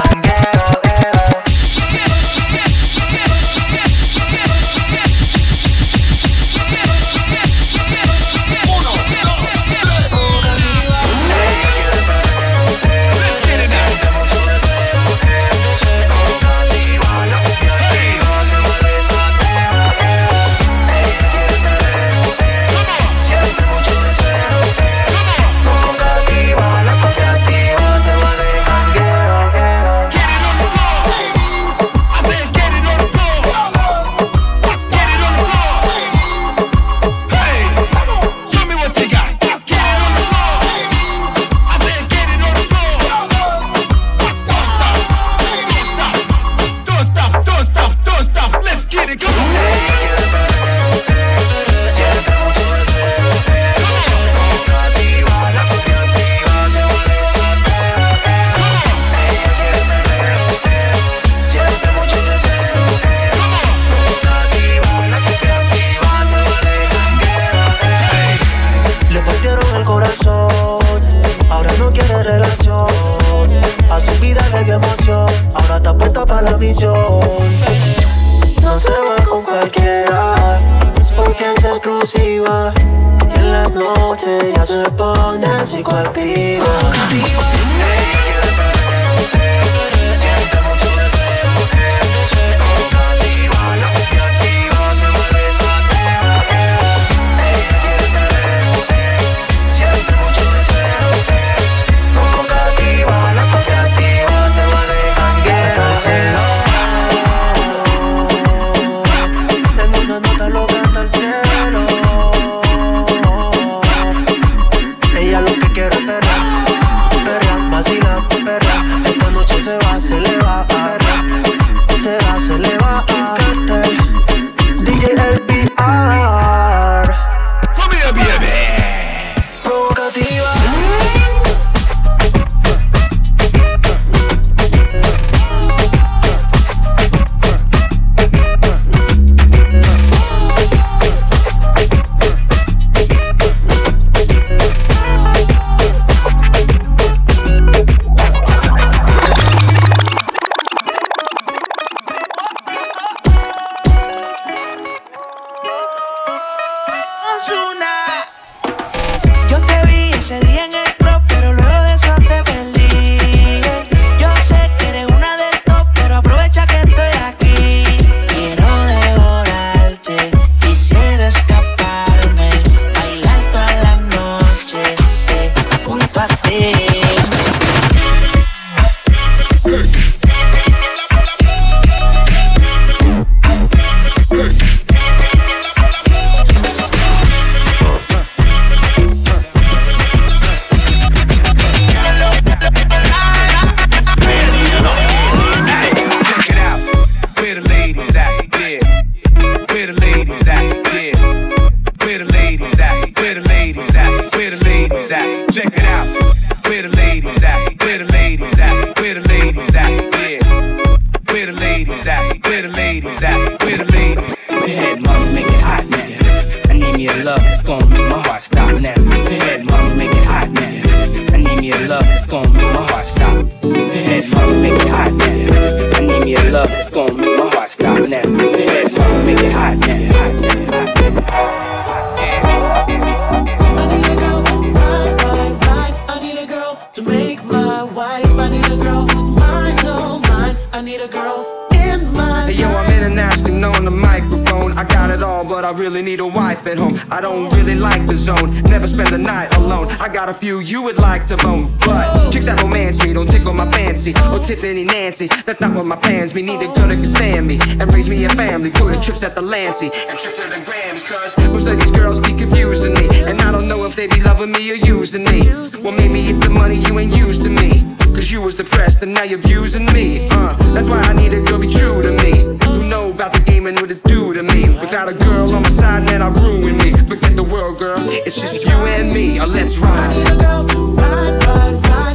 That's not what my plans be. Need a girl that can stand me and raise me a family. Go to trips at the Lancy and trips to the Grams. Cause most of these girls be confusing me. And I don't know if they be loving me or using me. Well, maybe it's the money you ain't used to me. Cause you was depressed and now you're abusing me. Uh, that's why I need a girl be true to me. Who know about the game and what it do to me. Without a girl on my side, man, I ruin me. Forget the world, girl. It's just you and me. Uh, let's ride. I need a girl to ride, ride, ride.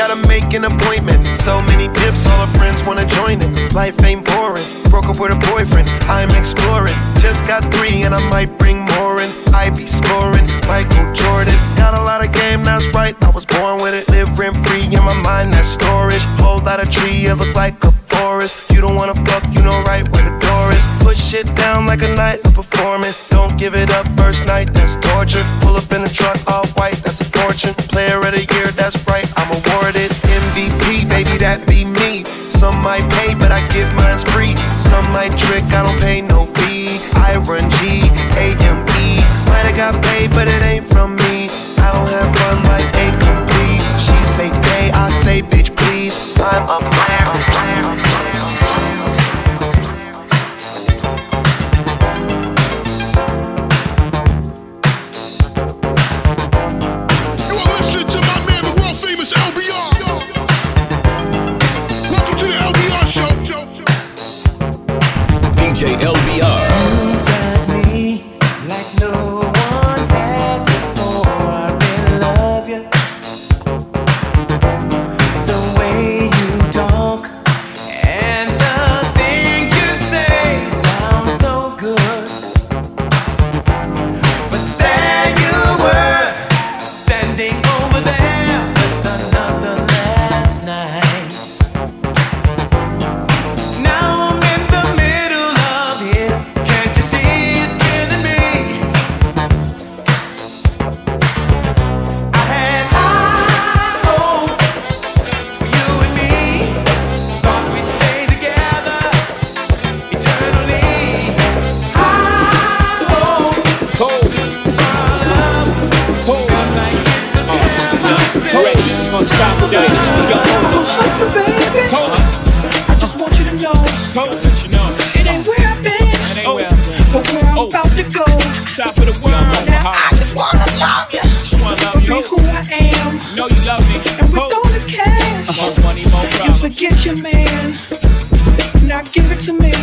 Gotta make an appointment. So many dips, all her friends wanna join it. Life ain't boring. Broke up with a boyfriend, I'm exploring. Just got three and I might bring more in. I be scoring, Michael Jordan. Got a lot of game, that's right. I was born with it. Live rent free in my mind, that's storage. Whole lot of tree, it look like a forest. You don't wanna fuck, you know right where the door is. Put shit down like a night of performance. Give it up first night, that's torture. Pull up in a truck, all white, that's a fortune. Player of the year, that's right, I'm awarded. MVP, baby, that be me. Some might pay, but I give mine's free. Some might trick, I don't pay no fee. I run G. Might have got paid, but it ain't from me. I don't have fun, life ain't complete. She say pay, I say bitch, please. I'm a player, player, a player. Am. Know you love me. And with all this cash, more money, more problems. You forget your man. Now give it to me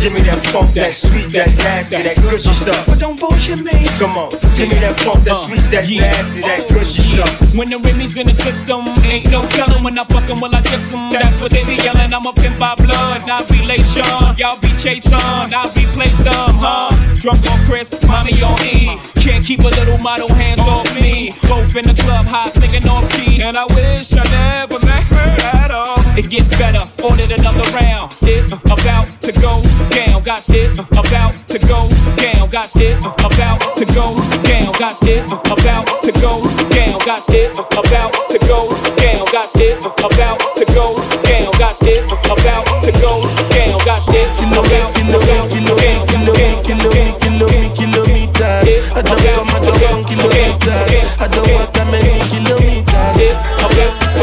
funk, that fuck, that sweet, that nasty, that gushy uh-huh. stuff. But don't bullshit me. Come on, give me that funk, that uh, sweet, that nasty, that uh-huh. gushy stuff. When the Remy's in the system, ain't no telling when I fuck 'em, will I kiss 'em? That's what they be yelling. I'm a pimp by blood, not relation. Y'all be chasing, I'll be placed on, huh? Drunk on Cris, mommy on E. Can't keep a little model hands off me. Both in the club, high singing off key. And I wish I never met her at all. It gets better, ordered another round. It's about to go down. Got it's about to go down. Got it's about to go down. Got it's about to go down. Got it's about to go down. Got it's about to go down. Got it's about to go down. Got it's about to go down. Kilo me, kilo me, kilometers. I don't come, I don't come kilometers. I don't that many kilometers.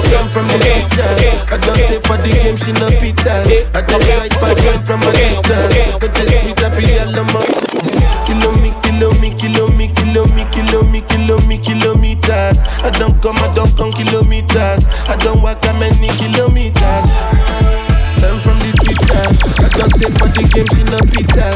I come from the teacher. I don't take for the game, she no pizza. I don't fight by point from a distance. But this sweet happy yellow mom. Kilo me, kilo me, kilo me, kilo me, kilo me, kilo me, kilometers. I don't come, I don't come kilometers. I don't walk that many kilometers. I'm from the teacher. I don't take for the game, she no pizza.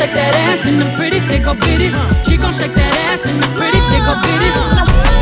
Shake that ass and the pretty tickle bitties. She gon' shake that ass and the pretty tickle bitties.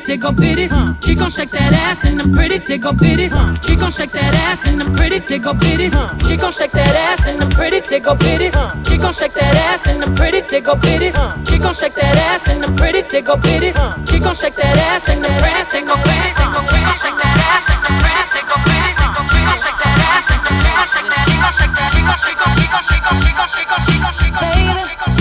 tickle bitties. She gon' shake that ass and them pretty tickle bitties. She gon' shake that ass and them pretty tickle bitties. She gon' shake that ass and them pretty tickle bitties. She gon' shake that ass and them pretty tickle bitties. She gon' shake that ass and them pretty tickle bitties. She gon' shake that ass and them pretty tickle bitties. She gon' shake that ass and them pretty tickle bitties. She gon' shake that ass and them pretty tickle bitties. She gon' shake that, she gon' shake that, she gon' shake that, she gon' shake that, she gon' shake that, she gon' shake that, she gon' shake that.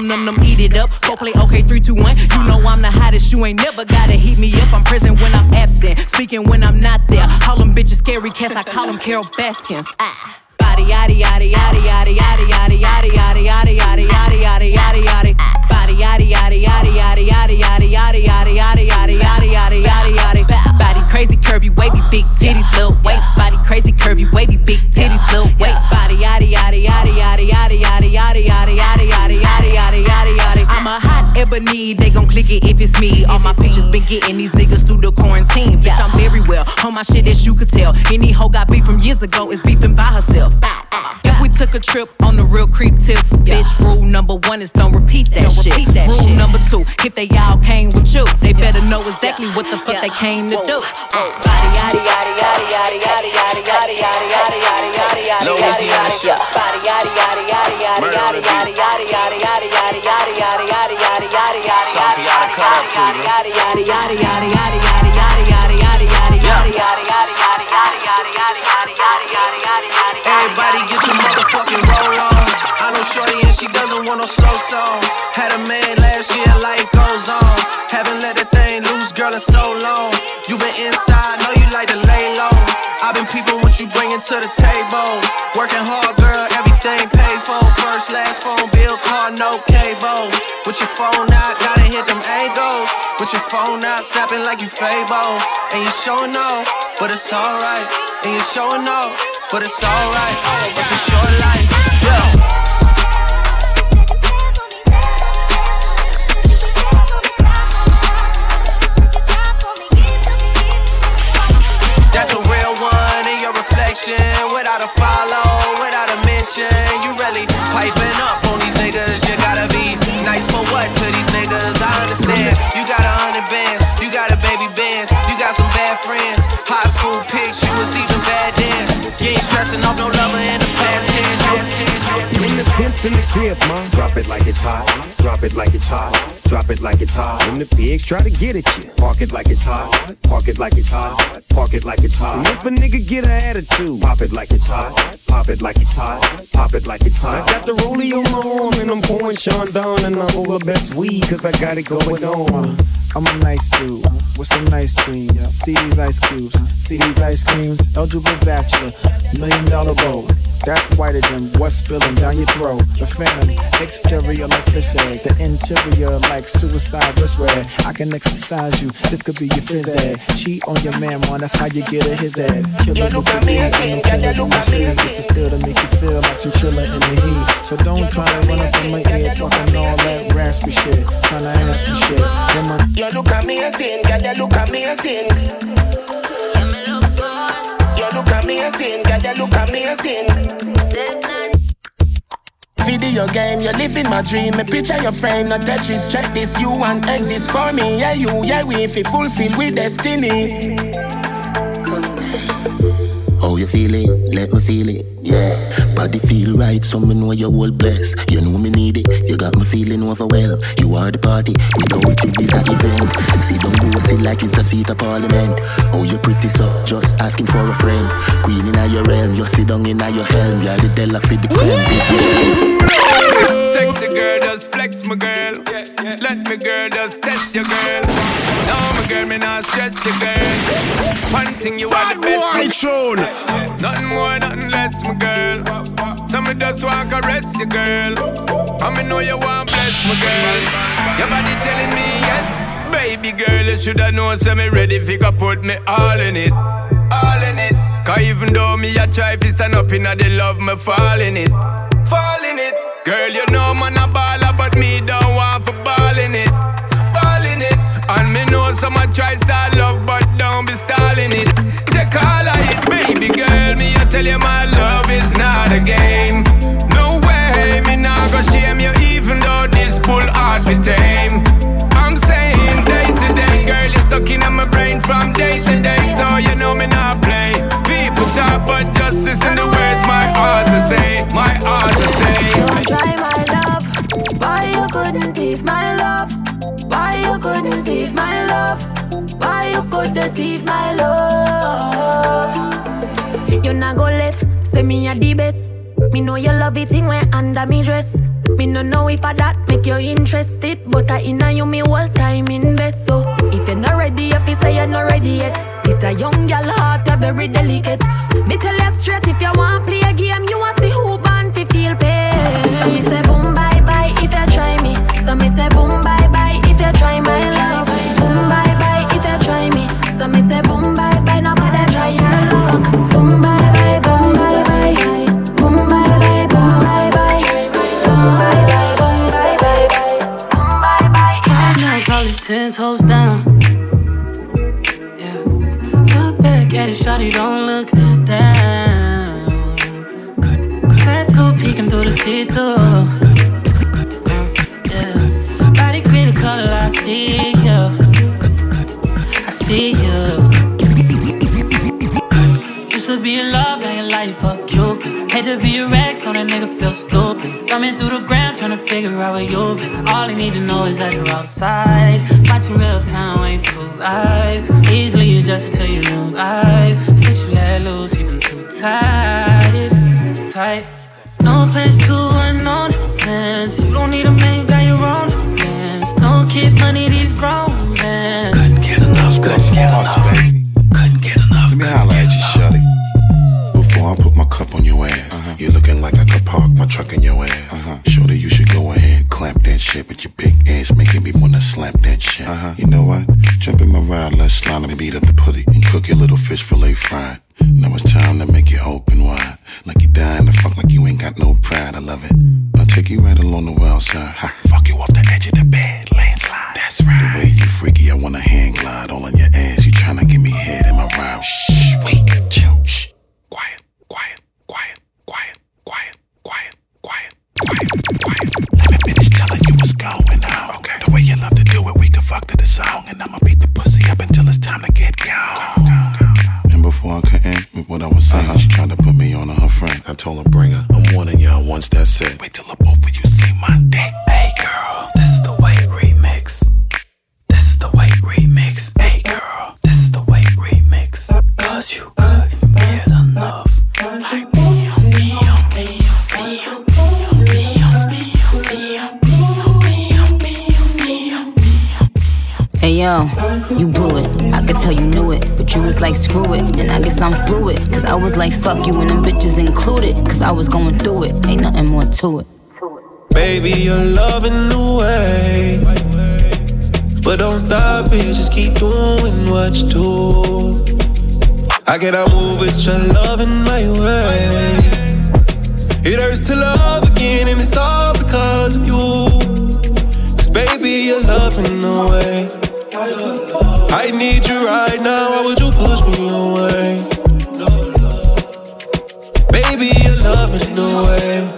Num num num eat it up Go play okay three two one You know I'm the hottest you ain't never gotta heat me up I'm present when I'm absent Speaking when I'm not there Call them bitches scary cats I call them Carole Baskins ah. Body yaddy yaddy yaddy yaddy yaddy yaddy yaddy yaddy yaddy yaddy yaddy yaddy yaddy yaddy Body yaddy yaddy yaddy yaddy yaddy yaddy yaddy yaddy yaddy yaddy yaddy yaddy yaddy Body crazy curvy wavy big titties been getting these niggas through the quarantine. Bitch I'm very well on my shit as you could tell. Any hoe got beef from years ago is beefing by herself. We took a trip on the real creep tip. Yeah. Bitch, rule number one is don't repeat that don't shit. Repeat that rule shit. number two, if they all came with you, they yeah. better know exactly yeah. what the fuck yeah. they came to Whoa. do. Louisiana shit. Everybody get your mother I Shorty and she doesn't want no slow song. Had a man last year, life goes on. Haven't let the thing loose, girl, in so long. You been inside, know you like to lay low. I've been peeping what you bringing to the table. Working hard, girl, everything paid for. First, last phone bill, car, no cable. With your phone out, gotta hit them angles. With your phone out, snapping like you Fable. And you showing off, but it's alright. And you showing off, but it's alright. It's a short life, yeah. Friends. High school pics, you was even bad then. You ain't stressing off no lover in the past tense. Pimp's in the crib, ma, drop it like it's hot. Drop it like it's hot. Drop it like it's hot. When the pigs try to get at you, park it like it's hot. Park it like it's hot. Park it like it's hot. And if a nigga get an attitude, pop it like it's hot. Pop it like it's hot. Pop it like it's hot. I got the rollie on my arm and I'm pouring Chandon and I'm the best weed cause I got it going on. I'm a nice dude with some nice dreams. See these ice cubes, see these ice creams. Eligible bachelor, million dollar bow. That's whiter than what's spilling down your throat. The phantom, exterior like fish eggs, the interior like suicide wrist red. I can exercise you, this could be your phys ed. Cheat on your man, man, that's how you get a his head. Killer with the beats and the killers in the streets with the still to make you feel like you're chillin' in the heat. So don't try to run up on my ear talking all that raspy shit, trying to ask me shit. Come on. You look amazing, girl, you look amazing. You look amazing, girl, you look amazing. Video game. You're living my dream. Me picture your frame, not Tetris. Check this, you want exist for me. Yeah, you, yeah, we if fulfill with destiny. You feeling? Let me feel it, yeah. Body feel right, so me know you're all blessed. You know me need it, you got me feeling overwhelmed. You are the party, without it is a event. See don't go sit like it's a seat of parliament. Oh, you pretty so, just asking for a friend. Queen in your realm, you sit down in your helm. You're the Della for the creme. Sexy girl, just flex my girl. Let me girl, just test your girl. No, my girl, me not stress your girl. One thing you are the best. tune. Nothing more, nothing less, my girl. So me just want to caress your girl. And me know you want bless my girl. Your body telling me yes. Baby girl, you shoulda known, so me ready if you put me all in it. All in it. Cause even though me a try fi stand up inna the love, me fall in it. Fall in it. Girl, you know man a baller, but me don't want for ball in it. Ball in it. And me know someone try style love, but don't be stalling it. Take all of it, baby girl. Me I tell you my love is not a game. No way, me not go shame you, even though this bull hard to tame. Say, my heart to say. Don't try my love. Why you couldn't thief my love? Why you couldn't thief my love? Why you couldn't thief my love? You not go left, say me a the best. Me know you love it when under me dress. Me no know if I that make you interested, but I inna you me whole time invest. So if you're not ready, if you say you're not ready yet, this a young girl heart, you very delicate. Me tell you straight, if you want play a game, you want So me say boom bye ten toes see-through. Yeah. Body pretty color, I see you. I see you. Used to be in love, now your life a cupid. Hate to be a Rex, know that nigga feel stupid. Coming through the gram, trying to figure out where you been. All I need to know is that you're outside. Watching real time, ain't too live. Easily adjusted to your new life. Since you let loose, you been too tight. Tight. No place to unknown defense. You don't need a man, got your own defense. No kid money, these grown men. Couldn't get enough, couldn't get enough, baby. Couldn't get enough. Let me holler at you, shorty. Before I put my cup on your ass, uh-huh. you're looking like I could park my truck in your ass. Uh-huh. Shorty, you should go ahead, clamp that shit with your big ass, making me wanna slap that shit. Uh-huh. You know what? Jump in my ride, let's slide and beat up the putty and cook your little fish fillet fried. Now it's time to make it open wide. Like you dying to fuck like you ain't got no pride. I love it. Mm. I'll take you right along the wild side. Ha, fuck you off the edge of the bed, landslide. That's right. The way you freaky, I wanna hand glide all on your ass. You tryna give me head in my ride. Shh, wait, chill, shh. Quiet, quiet, quiet, quiet, quiet, quiet, quiet, quiet, quiet. Let me finish telling you what's going on. Okay. The way you love to do it, we can fuck to the song. And I'ma beat the pussy up until it's time to get gone. Before I could end with what I was saying, uh-huh. she tried to put me on to her friend. I told her, bring her. I'm warning y'all once that's said. Wait till the both of you see my dick. Hey girl, this is the way remix. This is the way remix. Hey girl, this is the way remix. Cause you couldn't get enough. Like Hey yo, you blew it. I could tell you knew it, but you was like screw it. And I guess I'm fluid, cause I was like fuck you and them bitches included. Cause I was going through it, ain't nothing more to it. Baby, you're loving the way. But don't stop it, just keep doing what you do. I cannot move with your love in my way. It hurts to love again, and it's all because of you. Cause baby, you're loving the way. I need you right now. Why would you push me away? Baby, your love is no way.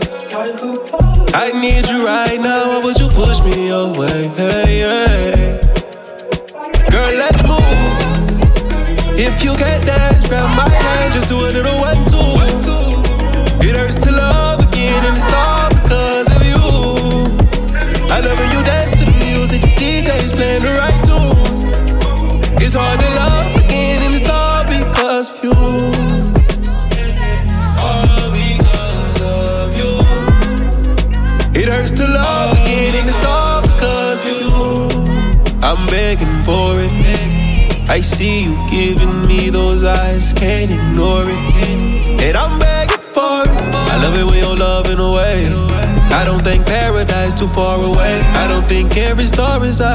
I need you right now. Why would you push me away? Hey, hey. Girl, let's move. If you can't dance, grab my hand.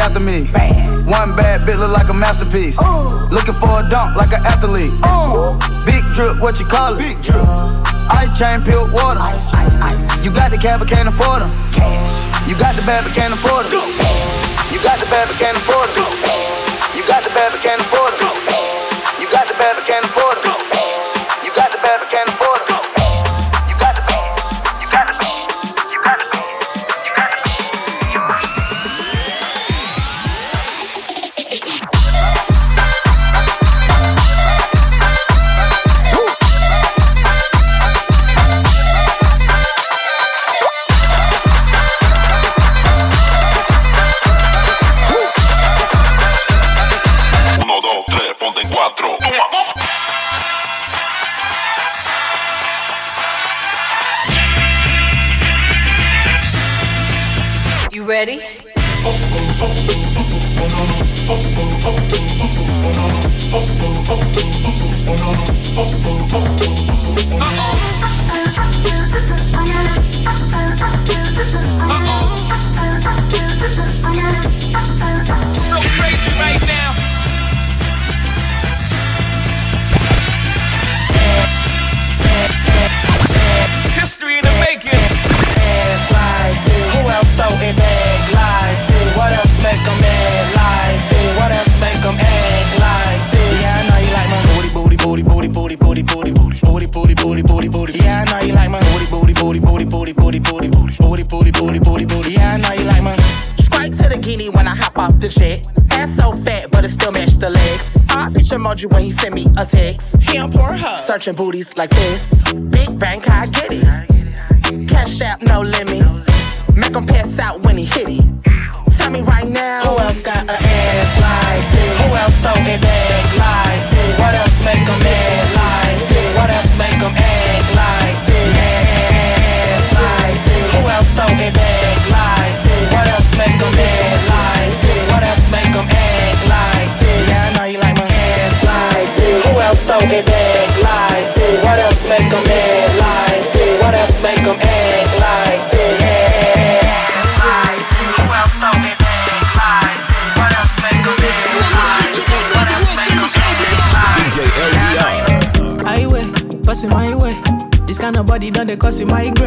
after me. Bad. One bad bit look like a masterpiece. Ooh. Looking for a dunk like an athlete. Ooh. Big drip, what you call it? Big drip. Uh, ice chain, peeled water. Ice, ice, ice. You got the cab, but can't afford them. Cash. You got the bad, but can't afford them. You got the bad, but can't afford them. You got the bad, but can't afford them. You got the bad, but can't afford. touching booties like this. see my